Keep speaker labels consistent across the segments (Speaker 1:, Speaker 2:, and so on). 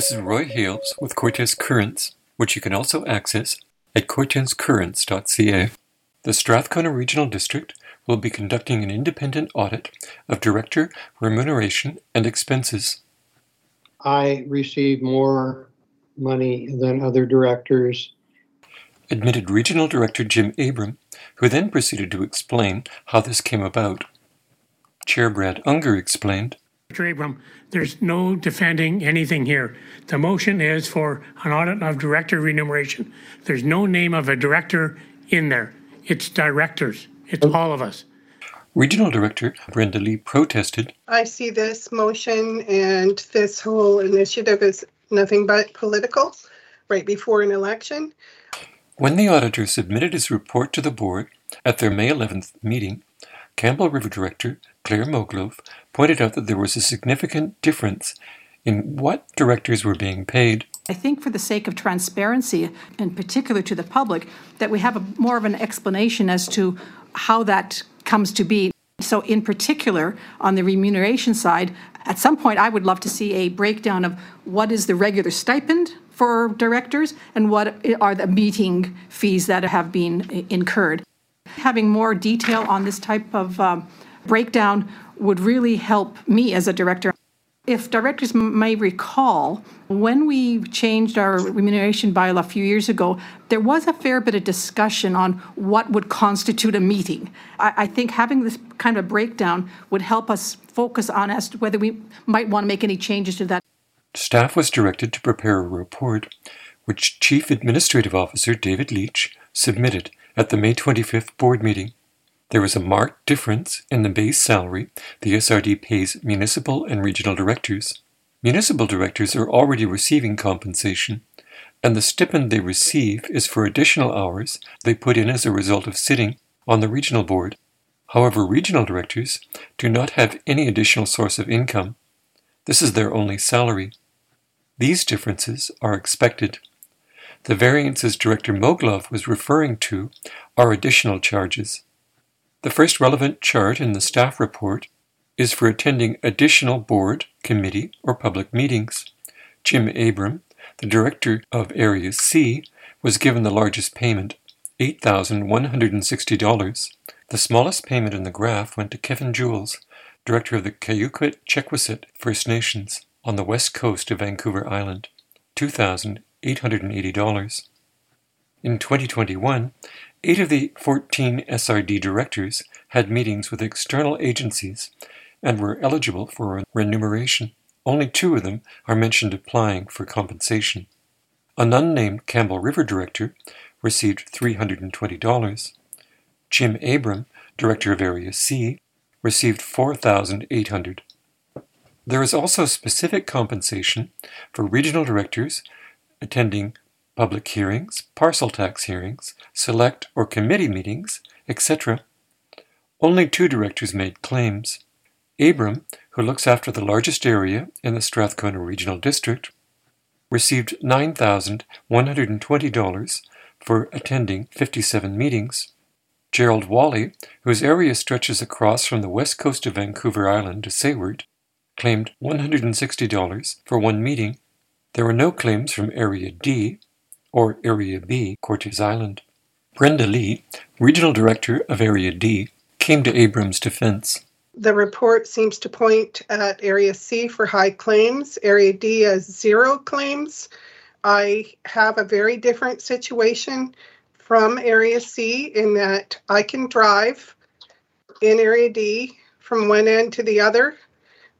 Speaker 1: This is Roy Hales with Cortes Currents, which you can also access at cortescurrents.ca. The Strathcona Regional District will be conducting an independent audit of director remuneration and expenses.
Speaker 2: I receive more money than other directors.
Speaker 1: Admitted Regional Director Jim Abram, who then proceeded to explain how this came about. Chair Brad Unger explained
Speaker 3: Mr. Abram, there's no defending anything here. The motion is for an audit of director remuneration. There's no name of a director in there. It's directors. It's oh. all of us.
Speaker 1: Regional Director Brenda Leigh protested.
Speaker 4: I see this motion and this whole initiative as nothing but political right before an election.
Speaker 1: When the auditor submitted his report to the board at their May 11th meeting, Campbell River Director Claire Moglove pointed out that there was a significant difference in what directors were being paid.
Speaker 5: I think, for the sake of transparency, in particular to the public, that we have a, more of an explanation as to how that comes to be. So, in particular, on the remuneration side, at some point, I would love to see a breakdown of what is the regular stipend for directors and what are the meeting fees that have been incurred. Having more detail on this type of um, breakdown would really help me as a director. If directors may recall, when we changed our remuneration bylaw a few years ago, there was a fair bit of discussion on what would constitute a meeting. I, I think having this kind of breakdown would help us focus on as to whether we might want to make any changes to that.
Speaker 1: Staff was directed to prepare a report, which Chief Administrative Officer David Leach submitted at the May 25th board meeting. There was a marked difference in the base salary the SRD pays municipal and regional directors. Municipal directors are already receiving compensation, and the stipend they receive is for additional hours they put in as a result of sitting on the regional board. However, regional directors do not have any additional source of income. This is their only salary. These differences are expected. The variances Director Moglove was referring to are additional charges. The first relevant chart in the staff report is for attending additional board, committee, or public meetings. Jim Abram, the director of Area C, was given the largest payment, $8,160. The smallest payment in the graph went to Kevin Jules, director of the Kyuquot Checleseht First Nations on the west coast of Vancouver Island, $2,880. In 2021, Eight of the 14 SRD directors had meetings with external agencies and were eligible for remuneration. Only two of them are mentioned applying for compensation. An unnamed Campbell River director received $320. Jim Abram, director of Area C, received 4800 There is also specific compensation for regional directors attending public hearings, parcel tax hearings, select or committee meetings, etc. Only two directors made claims. Abram, who looks after the largest area in the Strathcona Regional District, received $9,120 for attending 57 meetings. Gerald Whalley, whose area stretches across from the west coast of Vancouver Island to Sayward, claimed $160 for one meeting. There were no claims from Area D, or Area B, Cortes Island. Brenda Leigh, Regional Director of Area D, came to Abram's defense.
Speaker 4: The report seems to point at Area C for high claims, Area D as zero claims. I have a very different situation from Area C in that I can drive in Area D from one end to the other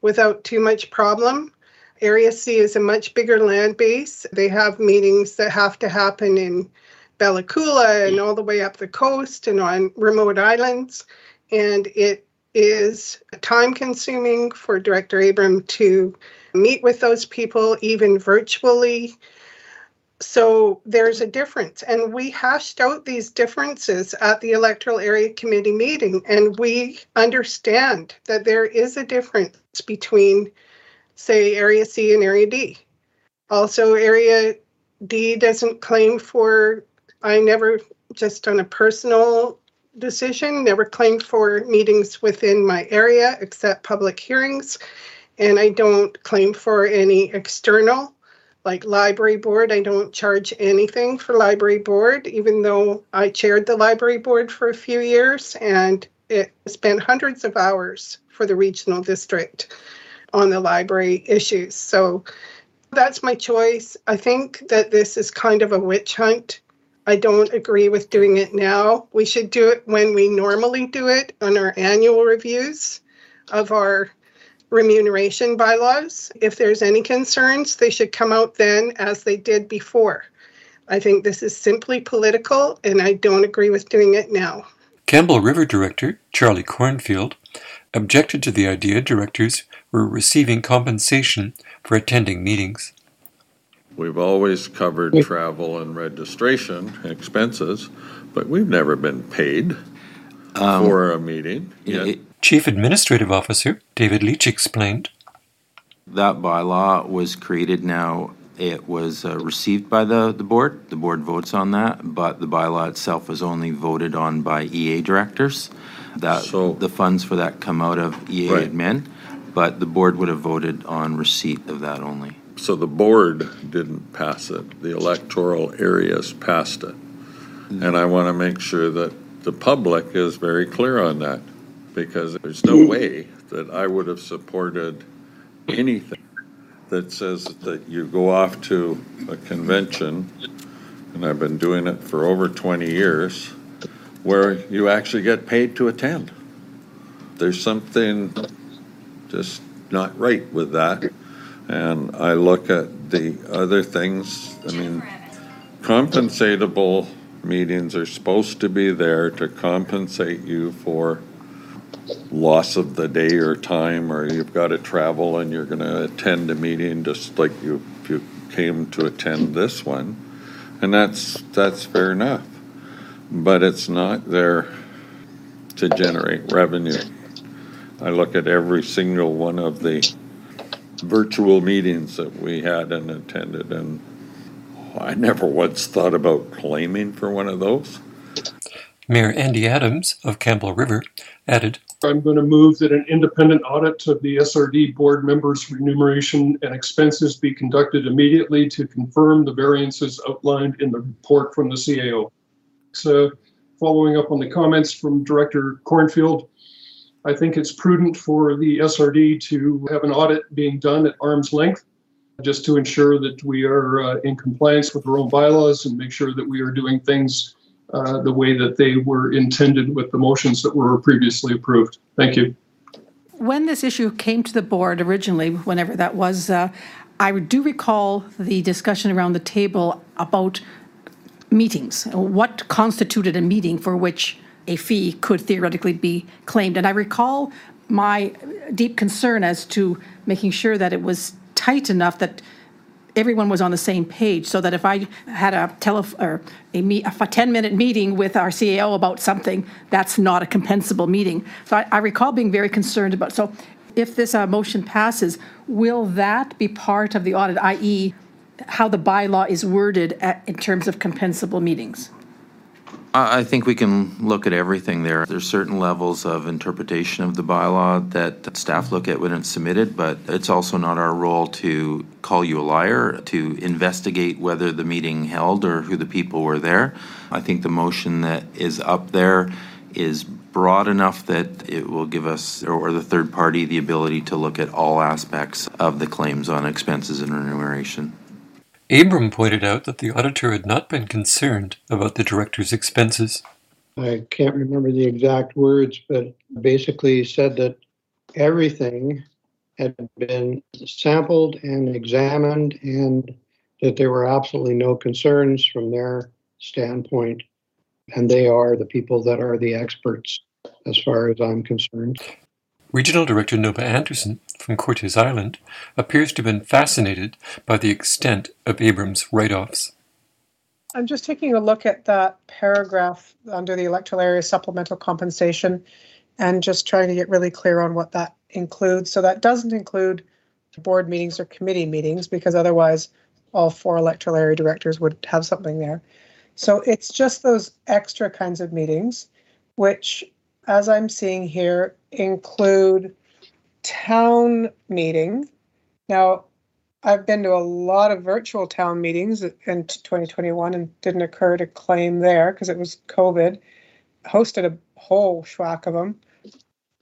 Speaker 4: without too much problem. Area C is a much bigger land base. They have meetings that have to happen in Bella Coola and all the way up the coast and on remote islands. And it is time consuming for Director Abram to meet with those people, even virtually. So there's a difference. And we hashed out these differences at the Electoral Area Committee meeting. And we understand that there is a difference between say Area C and Area D. Also, Area D doesn't claim for, I never, just on a personal decision, never claimed for meetings within my area except public hearings. And I don't claim for any external Like library board, I don't charge anything for library board, even though I chaired the library board for a few years and it spent hundreds of hours for the regional district on the library issues. So that's my choice. I think that this is kind of a witch hunt. I don't agree with doing it now. We should do it when we normally do it on our annual reviews of our remuneration bylaws. If there's any concerns, they should come out then as they did before. I think this is simply political and I don't agree with doing it now.
Speaker 1: Campbell River Director Charlie Cornfield objected to the idea directors were receiving compensation for attending meetings.
Speaker 6: We've always covered travel and registration expenses, but we've never been paid for a meeting. yet.
Speaker 7: It-
Speaker 1: Chief Administrative Officer David Leach explained.
Speaker 7: That bylaw was created now, it was uh, received by the, the board, the board votes on that, but the bylaw itself was only voted on by EA directors. That,
Speaker 6: So-
Speaker 7: the funds for that come out of EA
Speaker 6: Right.
Speaker 7: admin, but the board would have voted on receipt of that only.
Speaker 6: So the board didn't pass it, the electoral areas passed it. And I want to make sure that the public is very clear on that, because there's no way that I would have supported anything that says that you go off to a convention, and I've been doing it for over 20 years, where you actually get paid to attend. There's something just not right with that. And I look at the other things, I mean, compensatable meetings are supposed to be there to compensate you for loss of the day or time, or you've got to travel and you're going to attend a meeting just like you, you came to attend this one. And that's, that's fair enough. But it's not there to generate revenue. I look at every single one of the virtual meetings that we had and attended, and I never once thought about claiming for one of those.
Speaker 1: Mayor Andy Adams of Campbell River added,
Speaker 8: I'm going to move that an independent audit of the SRD board members' remuneration and expenses be conducted immediately to confirm the variances outlined in the report from the CAO. So, following up on the comments from Director Cornfield, I think it's prudent for the SRD to have an audit being done at arm's length, just to ensure that we are uh, in compliance with our own bylaws and make sure that we are doing things uh, the way that they were intended with the motions that were previously approved. Thank you.
Speaker 5: When this issue came to the board originally, whenever that was, uh, I do recall the discussion around the table about meetings, what constituted a meeting for which a fee could theoretically be claimed. And I recall my deep concern as to making sure that it was tight enough that everyone was on the same page, so that if I had a tele, or a me, a ten-minute meeting with our CAO about something, that's not a compensable meeting. So I, I recall being very concerned about, so if this uh, motion passes, will that be part of the audit, i.e. how the bylaw is worded at, in terms of compensable meetings?
Speaker 7: I, I think we can look at everything there. There's certain levels of interpretation of the bylaw that staff look at when it's submitted, but it's also not our role to call you a liar, to investigate whether the meeting held or who the people were there. I think the motion that is up there is broad enough that it will give us, or the third party, the ability to look at all aspects of the claims on expenses and remuneration.
Speaker 1: Abram pointed out that the auditor had not been concerned about the director's expenses.
Speaker 2: I can't remember the exact words, but basically said that everything had been sampled and examined and that there were absolutely no concerns from their standpoint. And they are the people that are the experts, as far as I'm concerned.
Speaker 1: Regional Director Noba Anderson from Cortes Island appears to have been fascinated by the extent of Abram's write offs.
Speaker 9: I'm just taking a look at that paragraph under the electoral area supplemental compensation and just trying to get really clear on what that includes. So that doesn't include board meetings or committee meetings because otherwise all four electoral area directors would have something there. So it's just those extra kinds of meetings, which, as I'm seeing here, include town meeting. Now, I've been to a lot of virtual town meetings in 2021 and didn't occur to claim there because it was COVID. Hosted a whole schwack of them.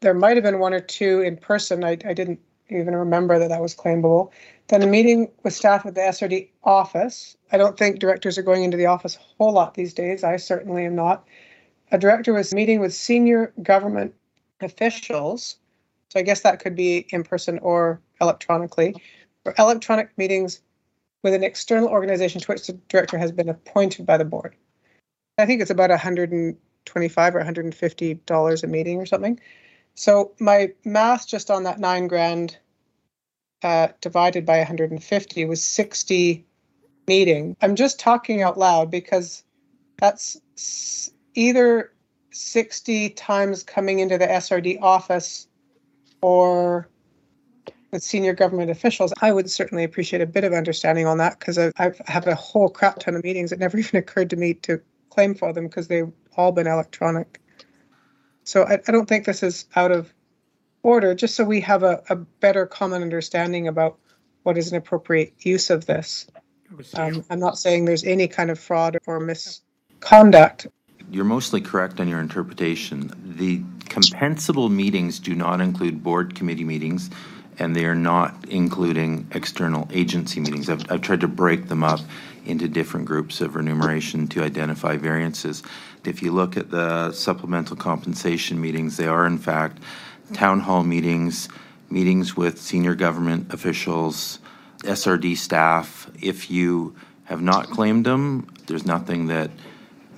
Speaker 9: There might have been one or two in person. I, I didn't even remember that that was claimable. Then a meeting with staff at the SRD office. I don't think directors are going into the office a whole lot these days. I certainly am not. A director was meeting with senior government officials. So I guess that could be in person or electronically. For electronic meetings with an external organization to which the director has been appointed by the board. I think it's about 125 or 150 dollars a meeting or something. So my math just on that nine grand uh, divided by 150 was 60 meeting. I'm just talking out loud because that's either 60 times coming into the SRD office or with senior government officials. I would certainly appreciate a bit of understanding on that because I, I have a whole crap ton of meetings. It never even occurred to me to claim for them because they've all been electronic. So I, I don't think this is out of order, just so we have a, a better common understanding about what is an appropriate use of this. Um, I'm not saying there's any kind of fraud or misconduct.
Speaker 7: You're mostly correct on your interpretation. The compensable meetings do not include board committee meetings, and they are not including external agency meetings. I've, I've tried to break them up into different groups of remuneration to identify variances. If you look at the supplemental compensation meetings, they are in fact town hall meetings, meetings with senior government officials, SRD staff. If you have not claimed them, there's nothing that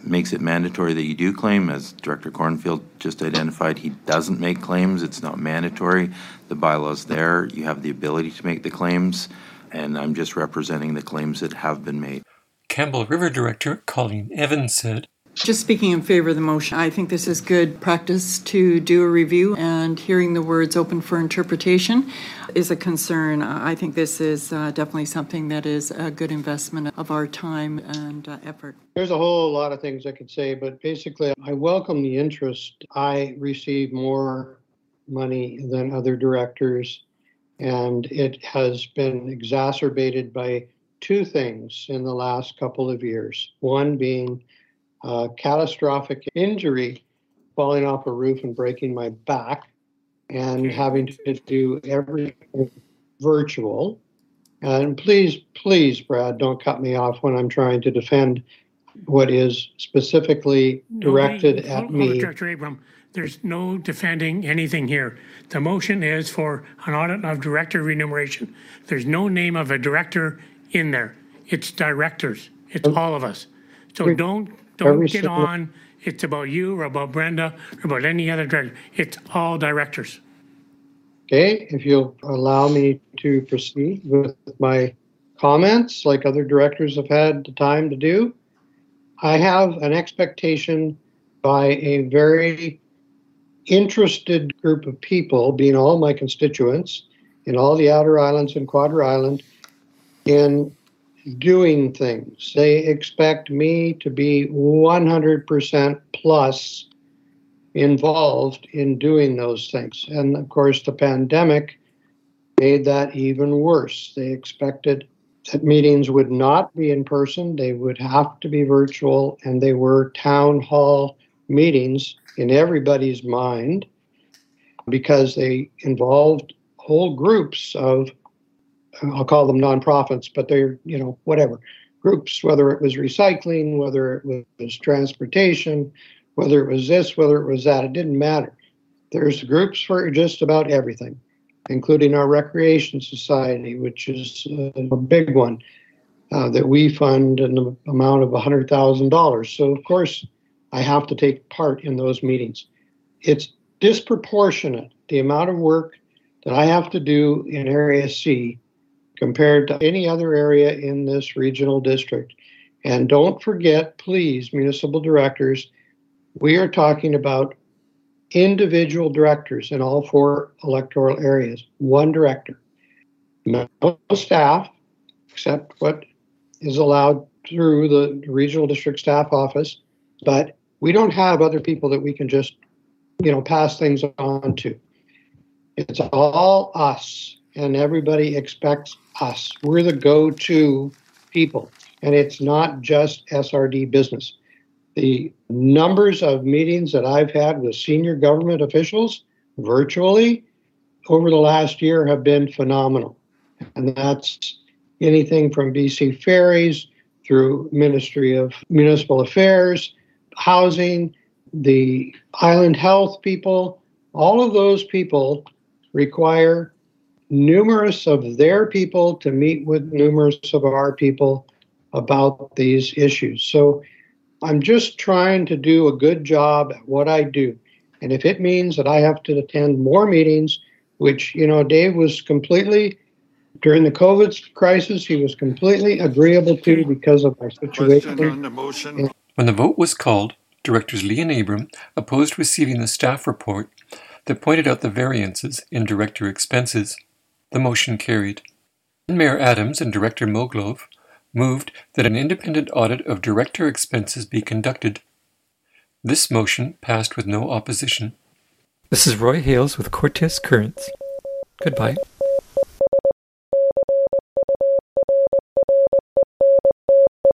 Speaker 7: makes it mandatory that you do claim. As Director Cornfield just identified, he doesn't make claims. It's not mandatory. The bylaw's there. You have the ability to make the claims, and I'm just representing the claims that have been made.
Speaker 1: Campbell River Director Colleen Evans said,
Speaker 10: just speaking in favor of the motion, I think this is good practice to do a review and hearing the words open for interpretation is a concern. I think this is uh, definitely something that is a good investment of our time and uh, effort.
Speaker 2: There's a whole lot of things I could say, but basically, I welcome the interest. I receive more money than other directors, and it has been exacerbated by two things in the last couple of years. One being uh, catastrophic injury, falling off a roof and breaking my back, and having to do everything virtual. And please, please, Brad, don't cut me off when I'm trying to defend what is specifically directed
Speaker 3: no,
Speaker 2: at
Speaker 3: hold,
Speaker 2: me.
Speaker 3: Director Abram, there's no defending anything here. The motion is for an audit of director remuneration. There's no name of a director in there. It's directors. It's all of us. So don't don't get on, it's about you or about Brenda or about any other director. It's all directors.
Speaker 2: Okay, if you'll allow me to proceed with my comments, like other directors have had the time to do, I have an expectation by a very interested group of people, being all my constituents in all the outer islands and Quadra Island, in doing things. They expect me to be 100% plus involved in doing those things. And of course, the pandemic made that even worse. They expected that meetings would not be in person, they would have to be virtual, and they were town hall meetings in everybody's mind because they involved whole groups of I'll call them nonprofits, but they're, you know, whatever groups, whether it was recycling, whether it was transportation, whether it was this, whether it was that, it didn't matter. There's groups for just about everything, including our Recreation Society, which is a big one uh, that we fund an amount of $100,000. So, of course, I have to take part in those meetings. It's disproportionate the amount of work that I have to do in Area C compared to any other area in this regional district. And don't forget, please, municipal directors, we are talking about individual directors in all four electoral areas, one director. No staff, except what is allowed through the regional district staff office, but we don't have other people that we can just, you know, pass things on to. It's all us and everybody expects us. We're the go to people, and it's not just SRD business. The numbers of meetings that I've had with senior government officials virtually over the last year have been phenomenal. And that's anything from BC Ferries through Ministry of Municipal Affairs, Housing, the Island Health people, all of those people require numerous of their people to meet with numerous of our people about these issues. So I'm just trying to do a good job at what I do. And if it means that I have to attend more meetings, which, you know, Dave was completely, during the COVID crisis, he was completely agreeable to because of our situation.
Speaker 6: Question on the motion?
Speaker 1: When the vote was called, Directors Leigh and Abram opposed receiving the staff report that pointed out the variances in director expenses. The motion carried. Mayor Adams and Director Moglove moved that an independent audit of director expenses be conducted. This motion passed with no opposition. This is Roy Hales with Cortes Currents. Goodbye.